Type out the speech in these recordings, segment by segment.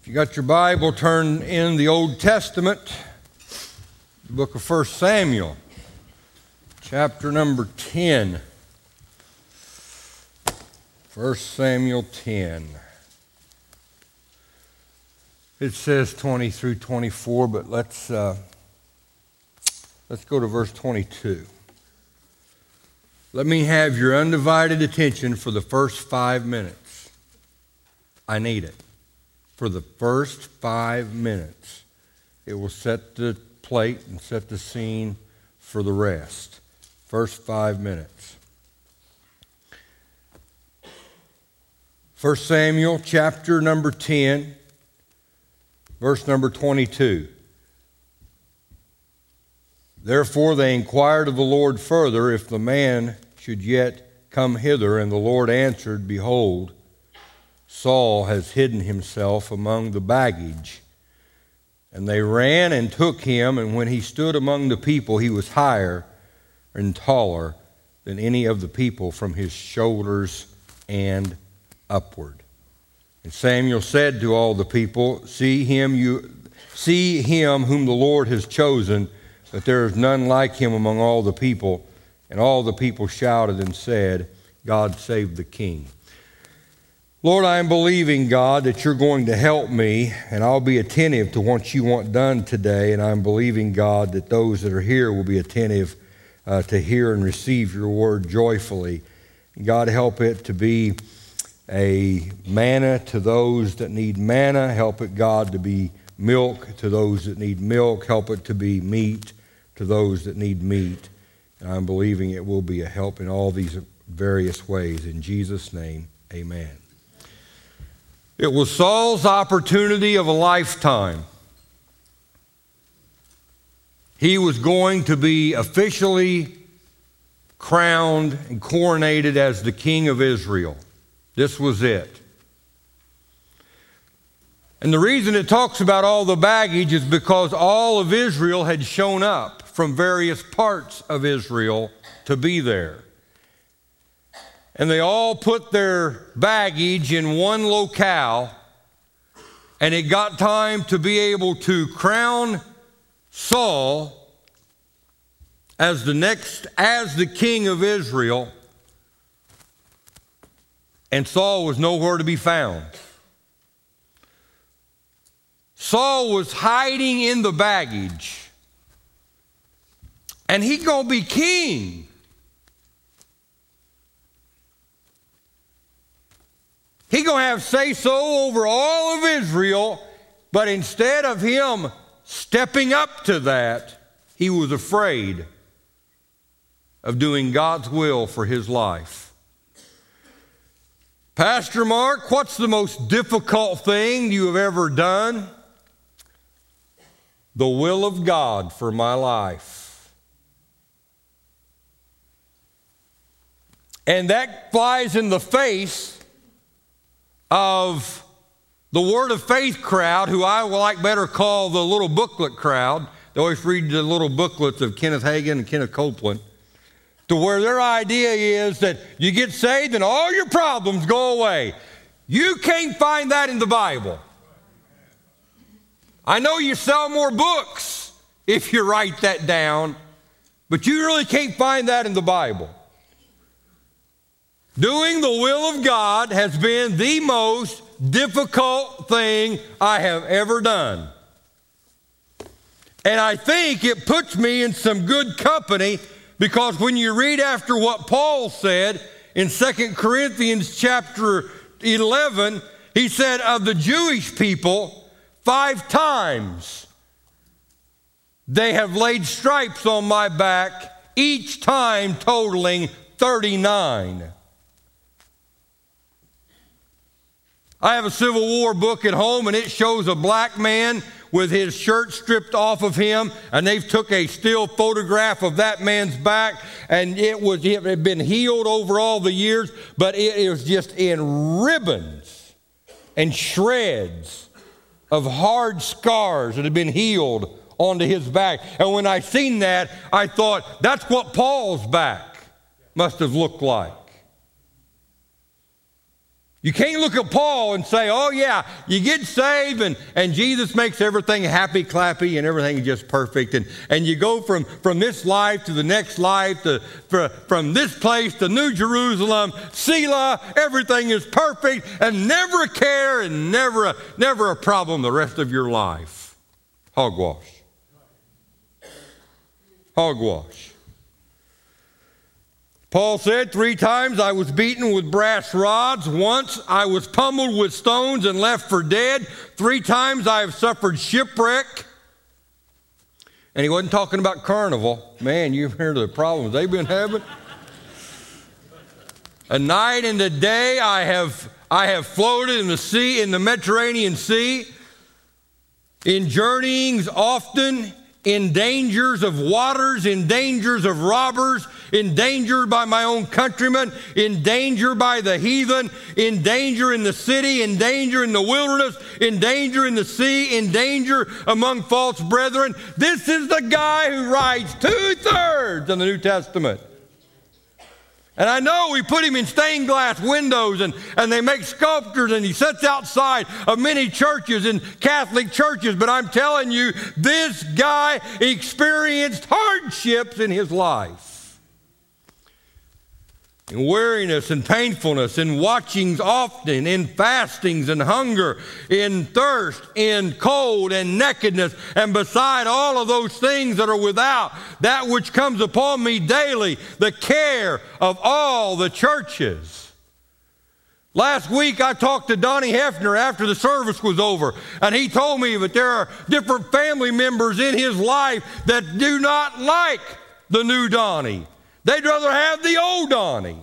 If you got your Bible, turn in the Old Testament, the book of 1 Samuel, chapter number 10. 1 Samuel 10. It says 20 through 24, but let's, uh, let's go to verse 22. Let me have your undivided attention for the first five minutes. I need it. For the first five minutes, it will set the plate and set the scene for the rest. First five minutes. 1 Samuel chapter number 10, verse number 22. Therefore they inquired of the Lord further if the man should yet come hither. And the Lord answered, Behold, Saul has hidden himself among the baggage. And they ran and took him, and when he stood among the people, he was higher and taller than any of the people from his shoulders and upward. And Samuel said to all the people, See him you see him whom the Lord has chosen that there is none like him among all the people. And all the people shouted and said, God save the king. Lord, I am believing, God, that you're going to help me, and I'll be attentive to what you want done today. And I'm believing, God, that those that are here will be attentive uh, to hear and receive your word joyfully. God, help it to be a manna to those that need manna. Help it, God, to be milk to those that need milk. Help it to be meat to those that need meat. And I'm believing it will be a help in all these various ways. In Jesus' name, amen. It was Saul's opportunity of a lifetime. He was going to be officially crowned and coronated as the king of Israel. This was it. And the reason it talks about all the baggage is because all of Israel had shown up from various parts of Israel to be there. And they all put their baggage in one locale, and it got time to be able to crown Saul as the next, as the king of Israel. And Saul was nowhere to be found. Saul was hiding in the baggage and he going to be king. He going to have say so over all of Israel, but instead of him stepping up to that, he was afraid of doing God's will for his life. Pastor Mark, what's the most difficult thing you have ever done? The will of God for my life. And that flies in the face of the Word of Faith crowd, who I like better call the little booklet crowd. They always read the little booklets of Kenneth Hagin and Kenneth Copeland, to where their idea is that you get saved and all your problems go away. You can't find that in the Bible. I know you sell more books if you write that down, but you really can't find that in the Bible. Doing the will of God has been the most difficult thing I have ever done. And I think it puts me in some good company because when you read after what Paul said in 2 Corinthians chapter 11, he said, Of the Jewish people, five times they have laid stripes on my back, each time totaling 39. I have a Civil War book at home, and it shows a black man with his shirt stripped off of him, and they've took a still photograph of that man's back, and it was it had been healed over all the years, but it, was just in ribbons and shreds of hard scars that had been healed onto his back. And when I seen that, I thought that's what Paul's back must have looked like. You can't look at Paul and say, oh, yeah, you get saved and, and Jesus makes everything happy, clappy, and everything just perfect. And, and you go from, from this life to the next life, to, for, from this place to New Jerusalem, Selah, everything is perfect and never a care and never a, never a problem the rest of your life. Hogwash. Hogwash. Paul said, Three times I was beaten with brass rods. Once I was pummeled with stones and left for dead. Three times I have suffered shipwreck. And he wasn't talking about carnival. Man, you've hear the problems they've been having. a night and a day I have, I have floated in the sea, in the Mediterranean Sea, in journeyings often in dangers of waters, in dangers of robbers, in danger by my own countrymen, in danger by the heathen, in danger in the city, in danger in the wilderness, in danger in the sea, in danger among false brethren. This is the guy who writes two thirds of the New Testament. And I know we put him in stained glass windows and, and they make sculptures and he sits outside of many churches and Catholic churches, but I'm telling you, this guy experienced hardships in his life in weariness and painfulness, in watchings often, in fastings and hunger, in thirst, in cold and nakedness, and beside all of those things that are without, that which comes upon me daily, the care of all the churches. Last week I talked to Donnie Hefner after the service was over, and he told me that there are different family members in his life that do not like the new Donnie. They'd rather have the old Donnie.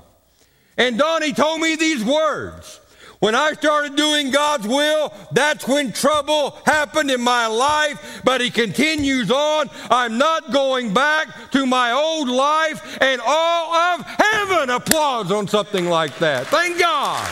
And Donnie told me these words. When I started doing God's will, that's when trouble happened in my life. But he continues on. I'm not going back to my old life. And all of heaven applauds on something like that. Thank God.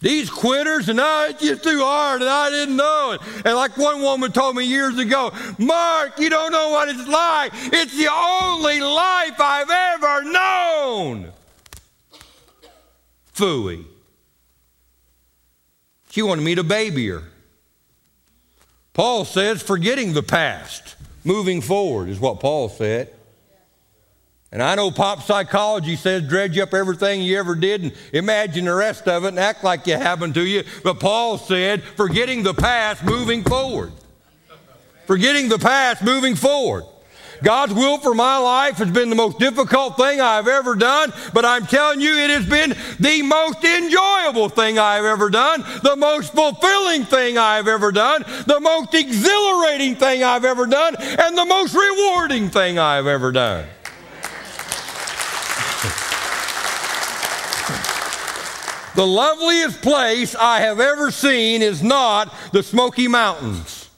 These quitters, and I, it's just too hard, and I didn't know it. And like one woman told me years ago, Mark, you don't know what it's like. It's the only life I've ever known. Fooey. She wanted me to baby her. Paul says, forgetting the past, moving forward, is what Paul said. And I know pop psychology says dredge up everything you ever did and imagine the rest of it and act like it happened to you. But Paul said, forgetting the past, moving forward. Forgetting the past, moving forward. God's will for my life has been the most difficult thing I've ever done, but I'm telling you, it has been the most enjoyable thing I've ever done, the most fulfilling thing I've ever done, the most exhilarating thing I've ever done, and the most rewarding thing I've ever done. The loveliest place I have ever seen is not the Smoky Mountains,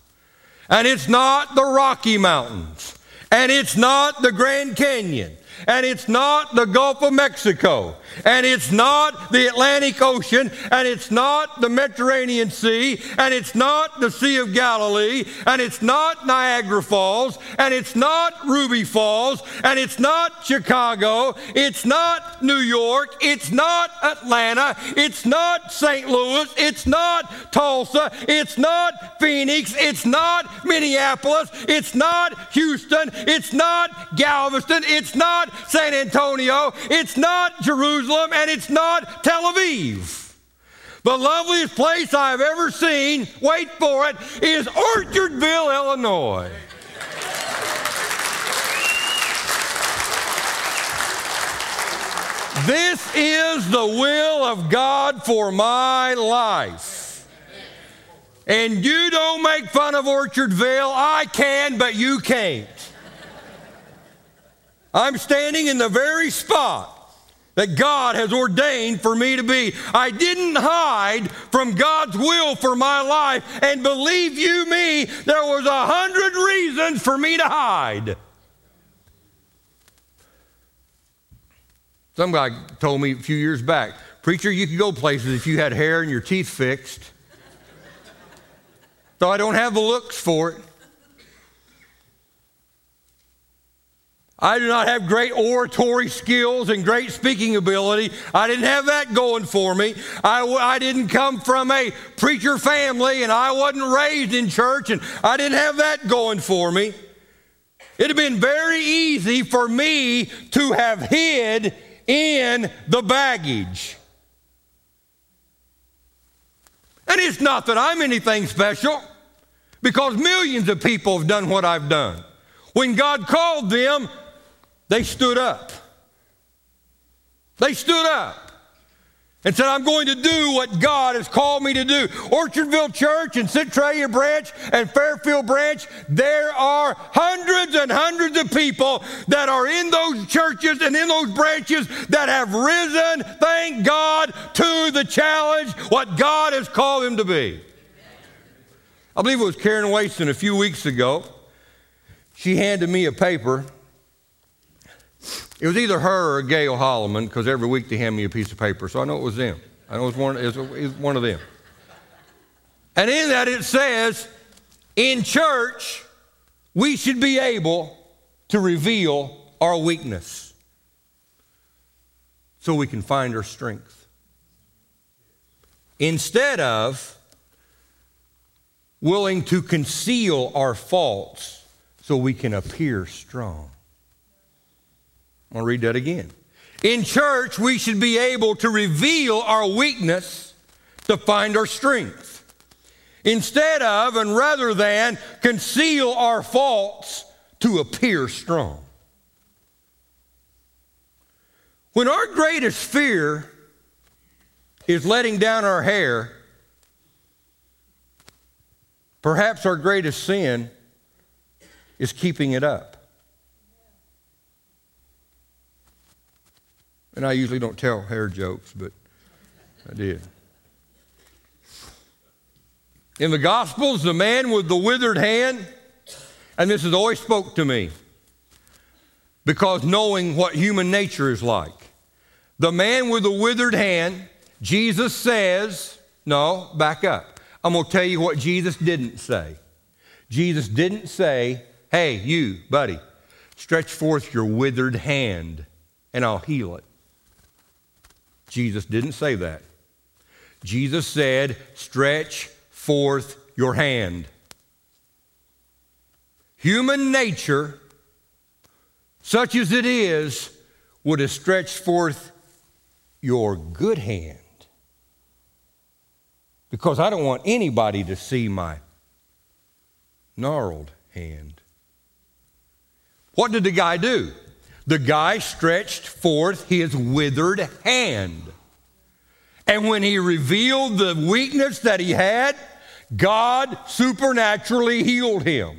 and it's not the Rocky Mountains, and it's not the Grand Canyon, and it's not the Gulf of Mexico, and it's not the Atlantic Ocean, and it's not the Mediterranean Sea, and it's not the Sea of Galilee, and it's not Niagara Falls, and it's not Ruby Falls, and it's not Chicago, it's not New York, it's not Atlanta, it's not St. Louis, it's not Tulsa, it's not Phoenix, it's not Minneapolis, it's not Houston, it's not Galveston, it's not San Antonio, it's not Jerusalem. Jerusalem and it's not Tel Aviv. The loveliest place I've ever seen, wait for it, is Orchardville, Illinois. This is the will of God for my life. And you don't make fun of Orchardville. I can, but you can't. I'm standing in the very spot that God has ordained for me to be. I didn't hide from God's will for my life, and believe you me, there was a hundred reasons for me to hide. Some guy told me a few years back, Preacher, you could go places if you had hair and your teeth fixed. So I don't have the looks for it. I do not have great oratory skills and great speaking ability. I didn't have that going for me. I, I didn't come from a preacher family and I wasn't raised in church and I didn't have that going for me. It'd have been very easy for me to have hid in the baggage. And it's not that I'm anything special because millions of people have done what I've done. When God called them, they stood up. They stood up and said, I'm going to do what God has called me to do. Orchardville Church and Centralia Branch and Fairfield Branch, there are hundreds and hundreds of people that are in those churches and in those branches that have risen, thank God, to the challenge, what God has called them to be. I believe it was Karen Waston a few weeks ago. She handed me a paper it was either her or Gail Holloman, because every week they hand me a piece of paper, so I know it was them. I know it was one, it was, it was one of them. And in that it says, in church, we should be able to reveal our weakness so we can find our strength. Instead of willing to conceal our faults so we can appear strong. I'll read that again. In church, we should be able to reveal our weakness to find our strength. Instead of and rather than conceal our faults to appear strong. When our greatest fear is letting down our hair, perhaps our greatest sin is keeping it up. And I usually don't tell hair jokes, but I did. In the Gospels, the man with the withered hand, and this has always spoke to me because knowing what human nature is like. The man with the withered hand, Jesus says, no, back up. I'm going to tell you what Jesus didn't say. Jesus didn't say, hey, you, buddy, stretch forth your withered hand and I'll heal it. Jesus didn't say that. Jesus said, stretch forth your hand. Human nature, such as it is, would have stretched forth your good hand. Because I don't want anybody to see my gnarled hand. What did the guy do? The guy stretched forth his withered hand. And when he revealed the weakness that he had, God supernaturally healed him.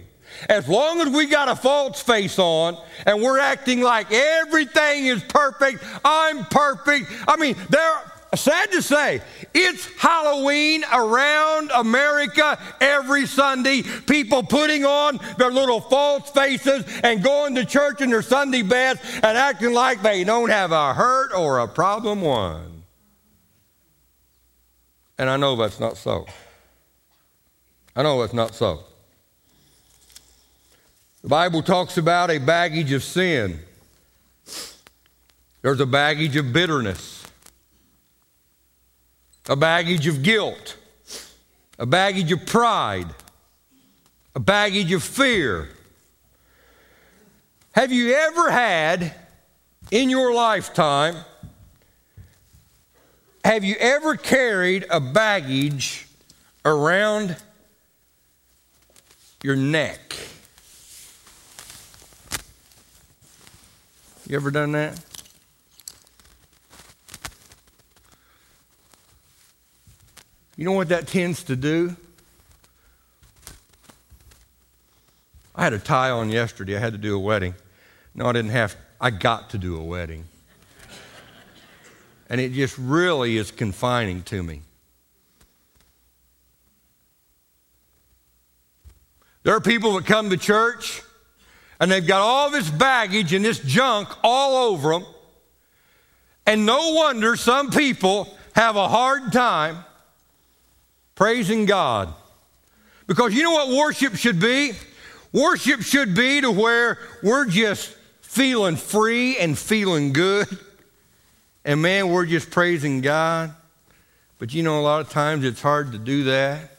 As long as we got a false face on and we're acting like everything is perfect, I'm perfect. I mean, there sad to say, it's Halloween around America every Sunday. People putting on their little false faces and going to church in their Sunday best and acting like they don't have a hurt or a problem one. And I know that's not so. I know that's not so. The Bible talks about a baggage of sin. There's a baggage of bitterness a baggage of guilt, a baggage of pride, a baggage of fear. Have you ever had in your lifetime, have you ever carried a baggage around your neck? You ever done that? You know what that tends to do? I had a tie on yesterday. I had to do a wedding. No, I didn't have, I got to do a wedding. And it just really is confining to me. There are people that come to church and they've got all this baggage and this junk all over them. And no wonder some people have a hard time praising God. Because you know what worship should be? Worship should be to where we're just feeling free and feeling good. And man, we're just praising God. But you know, a lot of times it's hard to do that.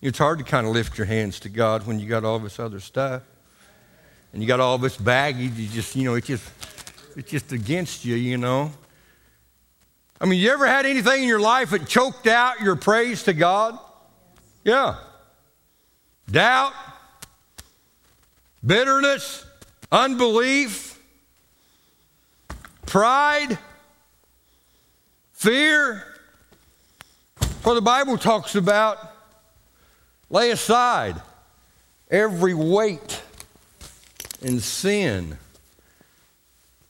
It's hard to kind of lift your hands to God when you got all this other stuff. And you got all this baggage. You just, you know, it's just, it's just against you, you know. I mean, you ever had anything in your life that choked out your praise to God? Yeah. Doubt, bitterness, unbelief, pride, fear. For the Bible talks about lay aside every weight and sin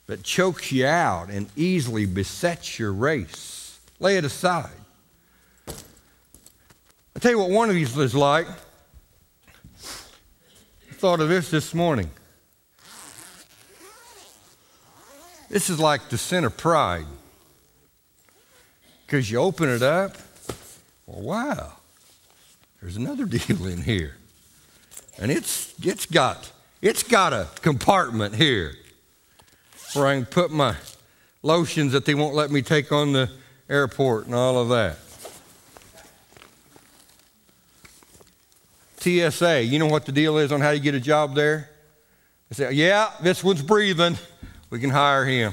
that chokes you out and easily besets your race. Lay it aside. I'll tell you what one of these is like. I thought of this this morning. This is like the sin of pride. Because you open it up, well, wow, there's another deal in here. And it's, it's, got, it's got a compartment here where I can put my lotions that they won't let me take on the airport and all of that. TSA, you know what the deal is on how you get a job there? They say, yeah, this one's breathing. We can hire him.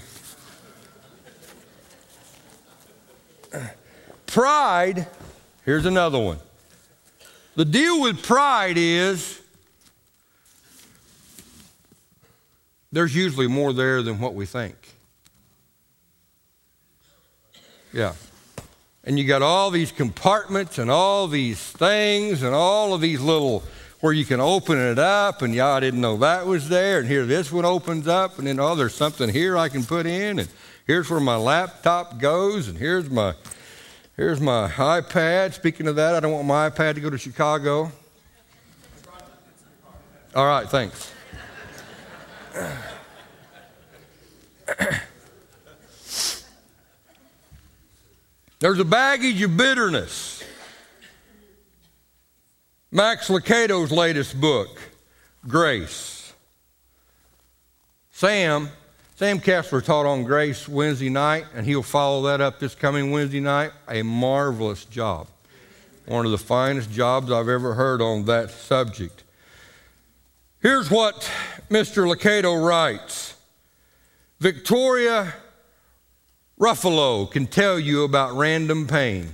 Pride, here's another one. The deal with pride is there's usually more there than what we think. Yeah. And you got all these compartments and all these things and all of these little where you can open it up and y'all didn't know that was there and here this one opens up and then oh there's something here I can put in and here's where my laptop goes and here's my here's my iPad. Speaking of that, I don't want my iPad to go to Chicago. All right, thanks. There's a baggage of bitterness. Max Lucado's latest book, Grace. Sam, Sam Kessler taught on grace Wednesday night, and he'll follow that up this coming Wednesday night. A marvelous job. One of the finest jobs I've ever heard on that subject. Here's what Mr. Lucado writes Victoria Ruvolo can tell you about random pain.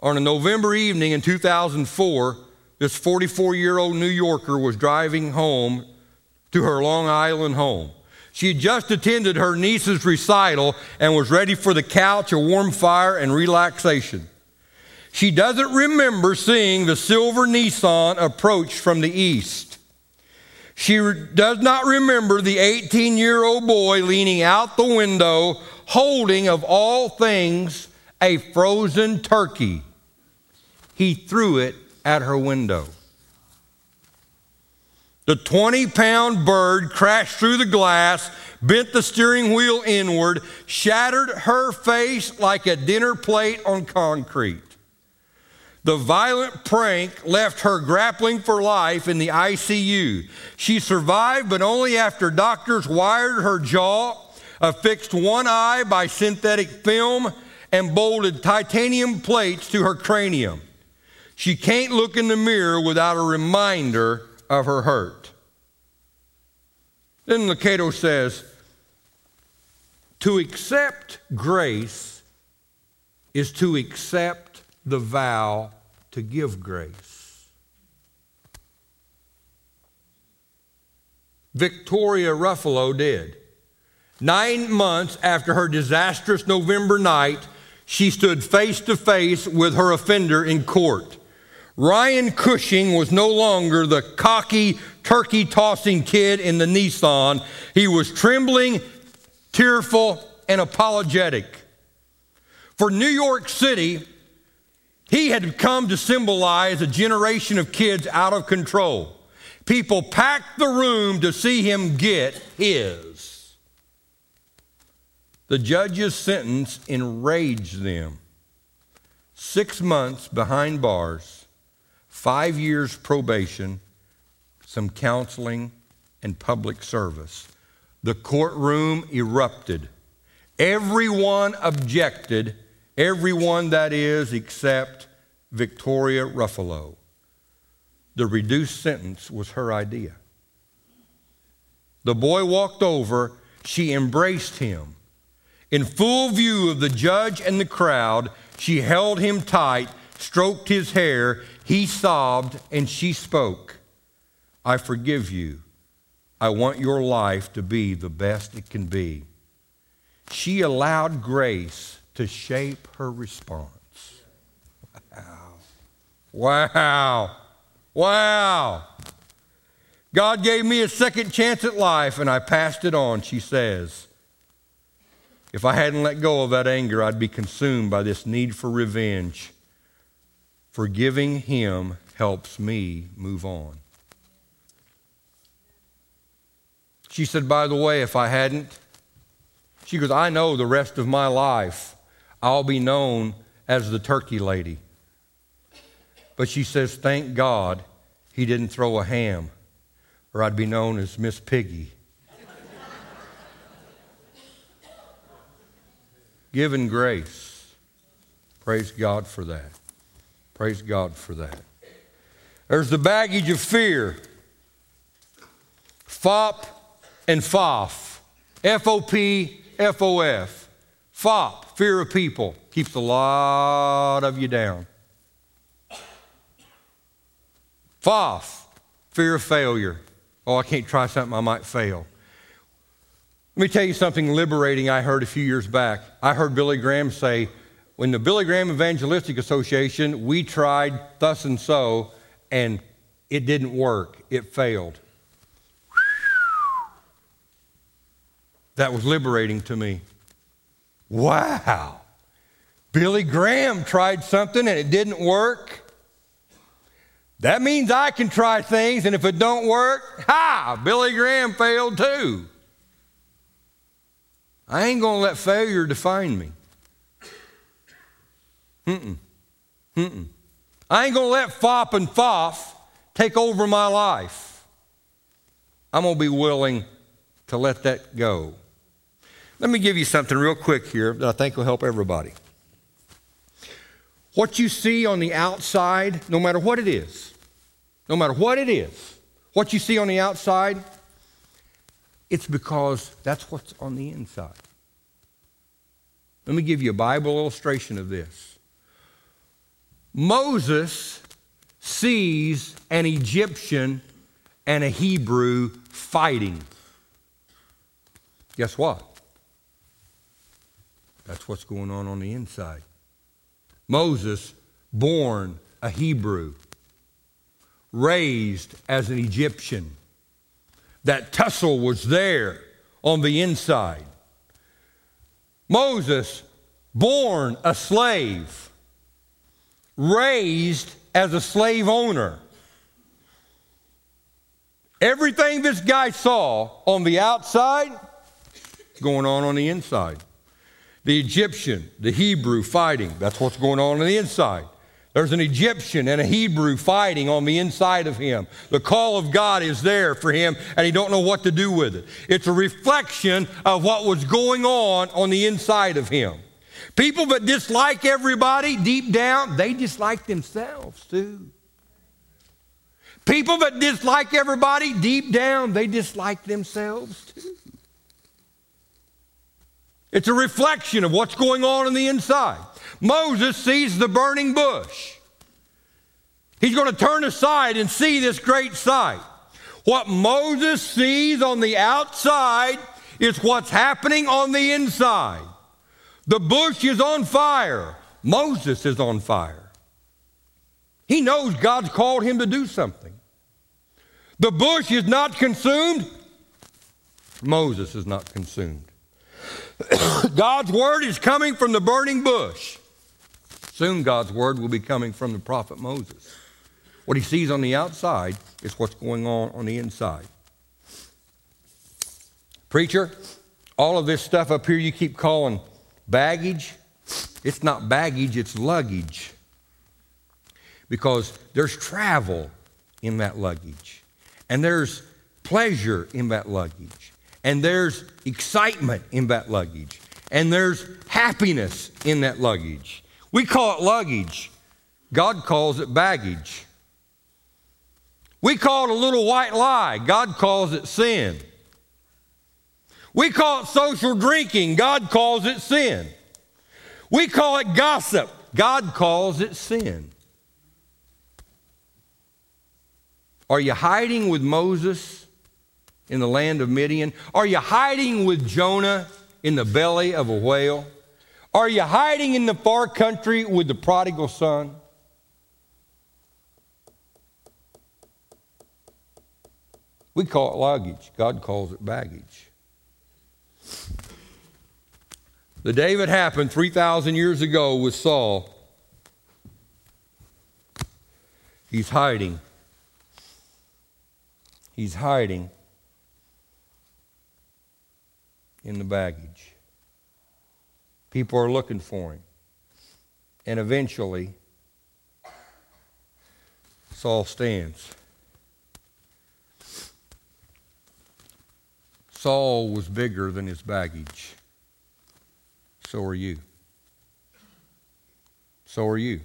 On a November evening in 2004, this 44 year old New Yorker was driving home to her Long Island home. She had just attended her niece's recital and was ready for the couch, a warm fire, and relaxation. She doesn't remember seeing the silver Nissan approach from the east. She does not remember the 18 year old boy leaning out the window, holding, of all things, a frozen turkey. He threw it at her window. The 20 pound bird crashed through the glass, bent the steering wheel inward, shattered her face like a dinner plate on concrete. The violent prank left her grappling for life in the ICU. She survived, but only after doctors wired her jaw, affixed one eye by synthetic film, and bolted titanium plates to her cranium. She can't look in the mirror without a reminder of her hurt. Then Lucado says, to accept grace is to accept the vow to give grace. Victoria Ruvolo did. Nine months after her disastrous November night, she stood face to face with her offender in court. Ryan Cushing was no longer the cocky, turkey tossing kid in the Nissan. He was trembling, tearful, and apologetic. For New York City, he had come to symbolize a generation of kids out of control. People packed the room to see him get his. The judge's sentence enraged them. Six months behind bars, five years probation, some counseling, and public service. The courtroom erupted. Everyone objected, everyone that is, except Victoria Ruvolo. The reduced sentence was her idea. The boy walked over, she embraced him. In full view of the judge and the crowd, she held him tight, stroked his hair. He sobbed, and she spoke I forgive you. I want your life to be the best it can be. She allowed grace to shape her response. Wow. Wow. Wow. God gave me a second chance at life and I passed it on, she says. If I hadn't let go of that anger, I'd be consumed by this need for revenge. Forgiving Him helps me move on. She said, By the way, if I hadn't, she goes, I know the rest of my life I'll be known as the turkey lady. But she says, Thank God he didn't throw a ham, or I'd be known as Miss Piggy. Given grace. Praise God for that. Praise God for that. There's the baggage of fear. FOP and FOF. F O P, F O F. FOP, fear of people, keeps a lot of you down. FOF, fear of failure. Oh, I can't try something, I might fail. Let me tell you something liberating I heard a few years back. I heard Billy Graham say, when the Billy Graham Evangelistic Association, we tried thus and so, and it didn't work. It failed. That was liberating to me. Wow. Billy Graham tried something and it didn't work. That means I can try things, and if it don't work, ha, Billy Graham failed too. I ain't going to let failure define me. Mm-mm. Mm-mm. I ain't going to let fop and foff take over my life. I'm going to be willing to let that go. Let me give you something real quick here that I think will help everybody. What you see on the outside, no matter what it is, no matter what it is, what you see on the outside, it's because that's what's on the inside. Let me give you a Bible illustration of this. Moses sees an Egyptian and a Hebrew fighting. Guess what? That's what's going on on the inside. Moses, born a Hebrew, raised as an Egyptian. That tussle was there on the inside. Moses, born a slave, raised as a slave owner. Everything this guy saw on the outside going on on the inside. The Egyptian, the Hebrew fighting, that's what's going on on the inside. There's an Egyptian and a Hebrew fighting on the inside of him. The call of God is there for him, and he don't know what to do with it. It's a reflection of what was going on on the inside of him. People that dislike everybody deep down, they dislike themselves too. People that dislike everybody deep down, they dislike themselves too. It's a reflection of what's going on on the inside. Moses sees the burning bush. He's going to turn aside and see this great sight. What Moses sees on the outside is what's happening on the inside. The bush is on fire. Moses is on fire. He knows God's called him to do something. The bush is not consumed. Moses is not consumed. God's word is coming from the burning bush. Soon God's word will be coming from the prophet Moses. What he sees on the outside is what's going on on the inside. Preacher, all of this stuff up here you keep calling baggage, it's not baggage, it's luggage. Because there's travel in that luggage. And there's pleasure in that luggage, and there's excitement in that luggage, and there's happiness in that luggage. We call it luggage, God calls it baggage. We call it a little white lie, God calls it sin. We call it social drinking, God calls it sin. We call it gossip, God calls it sin. Are you hiding with Moses in the land of Midian? Are you hiding with Jonah in the belly of a whale? Are you hiding in the far country with the prodigal son? We call it luggage. God calls it baggage. The day that happened 3,000 years ago with Saul, he's hiding He's hiding in the baggage. People are looking for him. And eventually, Saul stands. Saul was bigger than his baggage. So are you. So are you.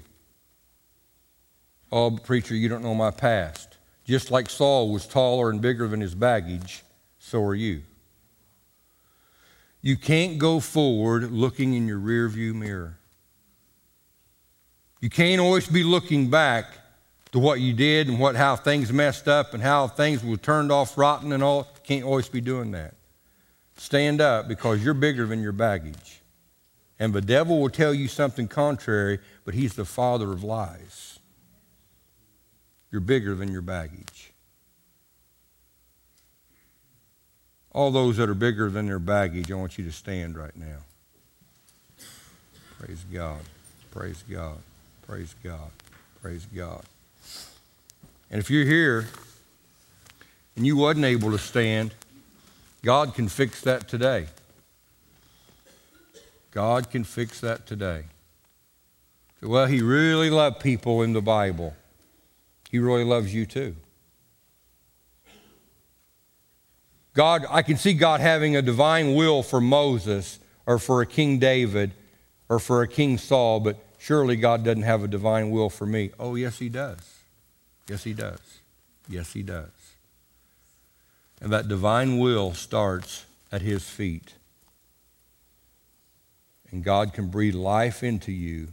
Oh, preacher, you don't know my past. Just like Saul was taller and bigger than his baggage, so are you. You can't go forward looking in your rearview mirror. You can't always be looking back to what you did and what how things messed up and how things were turned off rotten and all. You can't always be doing that. Stand up because you're bigger than your baggage. And the devil will tell you something contrary, but he's the father of lies. You're bigger than your baggage. All those that are bigger than their baggage, I want you to stand right now. Praise God. Praise God. Praise God. Praise God. And if you're here and you wasn't able to stand, God can fix that today. God can fix that today. Well, He really loved people in the Bible. He really loves you too. God, I can see God having a divine will for Moses or for a King David or for a King Saul, but surely God doesn't have a divine will for me. Oh, yes, He does. Yes, He does. Yes, He does. And that divine will starts at His feet. And God can breathe life into you,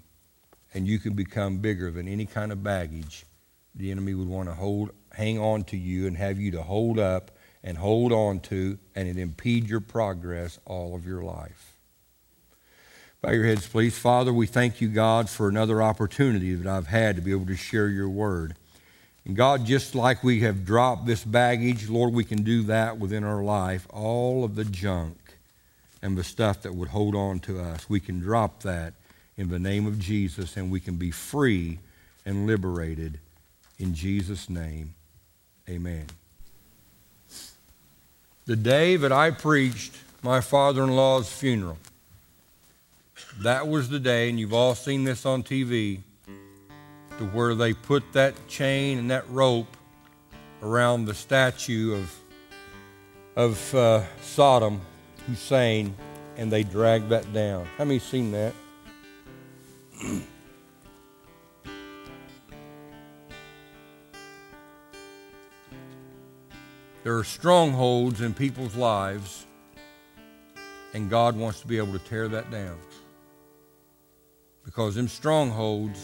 and you can become bigger than any kind of baggage the enemy would want to hold, hang on to you and have you to hold up and hold on to, and it impede your progress all of your life. Bow your heads, please. Father, we thank you, God, for another opportunity that I've had to be able to share your word. And God, just like we have dropped this baggage, Lord, we can do that within our life. All of the junk and the stuff that would hold on to us, we can drop that in the name of Jesus and we can be free and liberated in Jesus' name, amen. The day that I preached my father in law's funeral, that was the day, and you've all seen this on TV, to where they put that chain and that rope around the statue of, of uh, Saddam Hussein, and they dragged that down. How many seen that? There are strongholds in people's lives, and God wants to be able to tear that down. Because them strongholds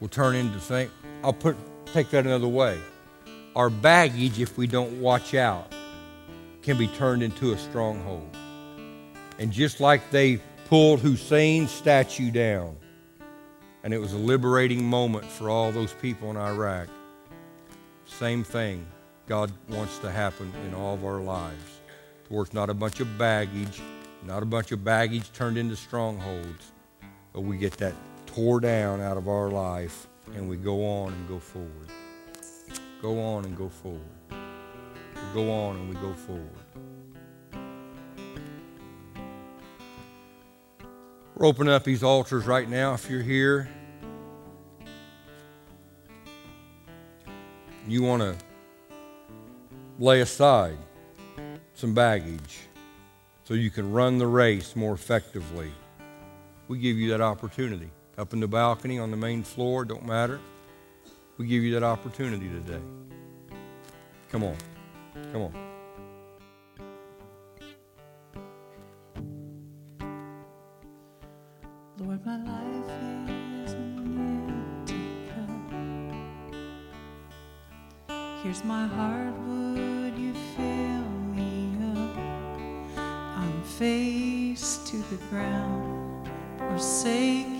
will turn into things. I'll put take that another way. Our baggage, if we don't watch out, can be turned into a stronghold. And just like they pulled Hussein's statue down, and it was a liberating moment for all those people in Iraq, same thing God wants to happen in all of our lives. To where it's not a bunch of baggage, not a bunch of baggage turned into strongholds, but we get that tore down out of our life and we go on and go forward. Go on and go forward. We go on and we go forward. We're opening up these altars right now. If you're here, you want to lay aside some baggage so you can run the race more effectively. We give you that opportunity. Up in the balcony, on the main floor, don't matter. We give you that opportunity today. Come on. Come on. Lord, my life is an empty cup. Here's my heart. face to the ground, forsake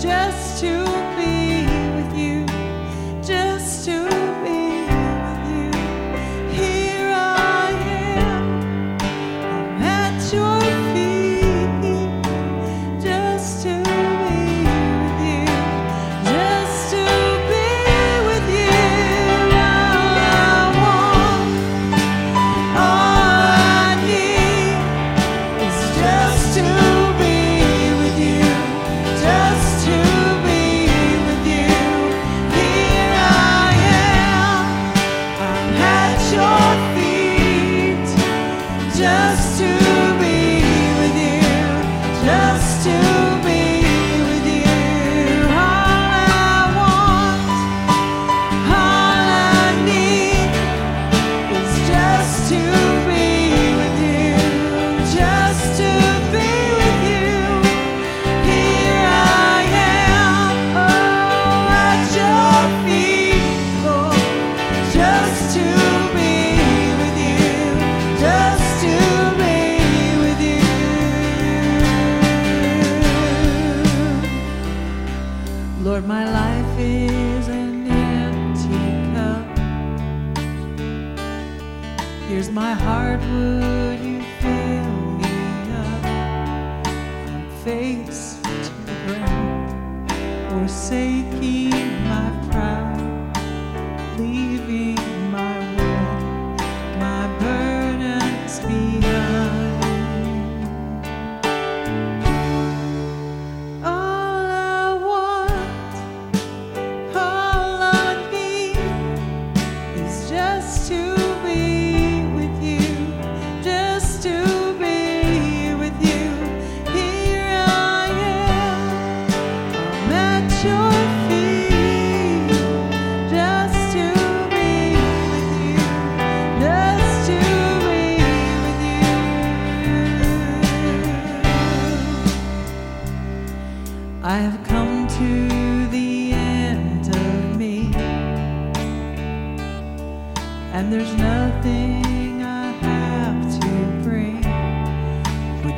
just to be.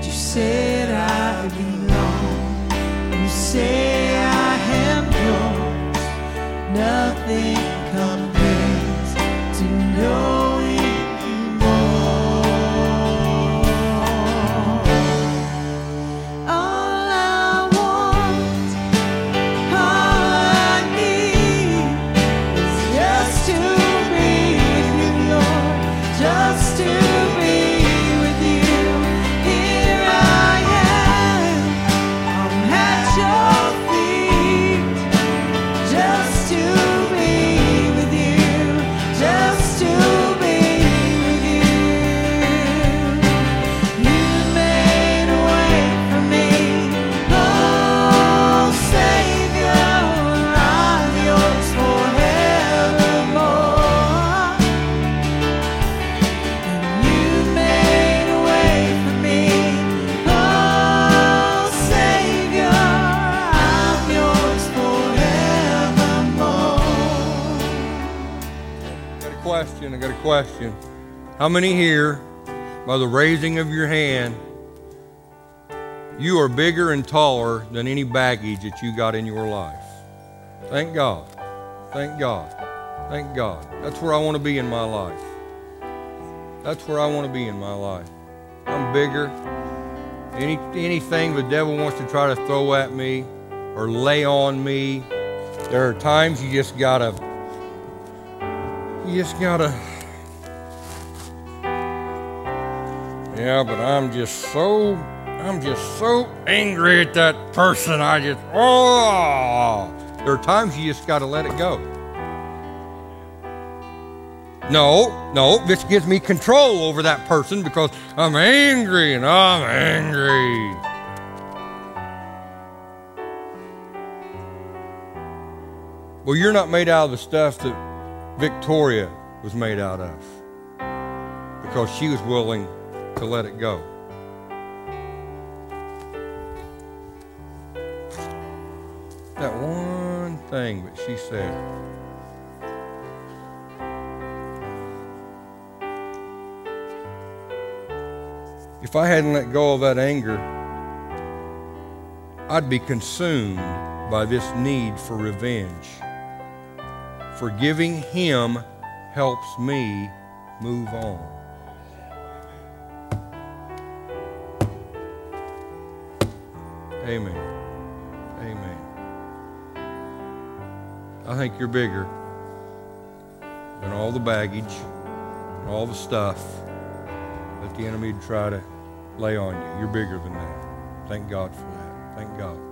You said I belong, you say I am yours. Nothing question. I got a question. How many here, by the raising of your hand, you are bigger and taller than any baggage that you got in your life? Thank God. Thank God. Thank God. That's where I want to be in my life. That's where I want to be in my life. I'm bigger. Any anything the devil wants to try to throw at me or lay on me, there are times you just gotta you just gotta Yeah, but I'm just so I'm just so angry at that person. I just oh there are times you just gotta let it go. No, no, this gives me control over that person because I'm angry and I'm angry. Well, you're not made out of the stuff that Victoria was made out of because she was willing to let it go. That one thing that she said. If I hadn't let go of that anger, I'd be consumed by this need for revenge. Forgiving him helps me move on. Amen. Amen. I think you're bigger than all the baggage and all the stuff that the enemy try to lay on you. You're bigger than that. Thank God for that. Thank God.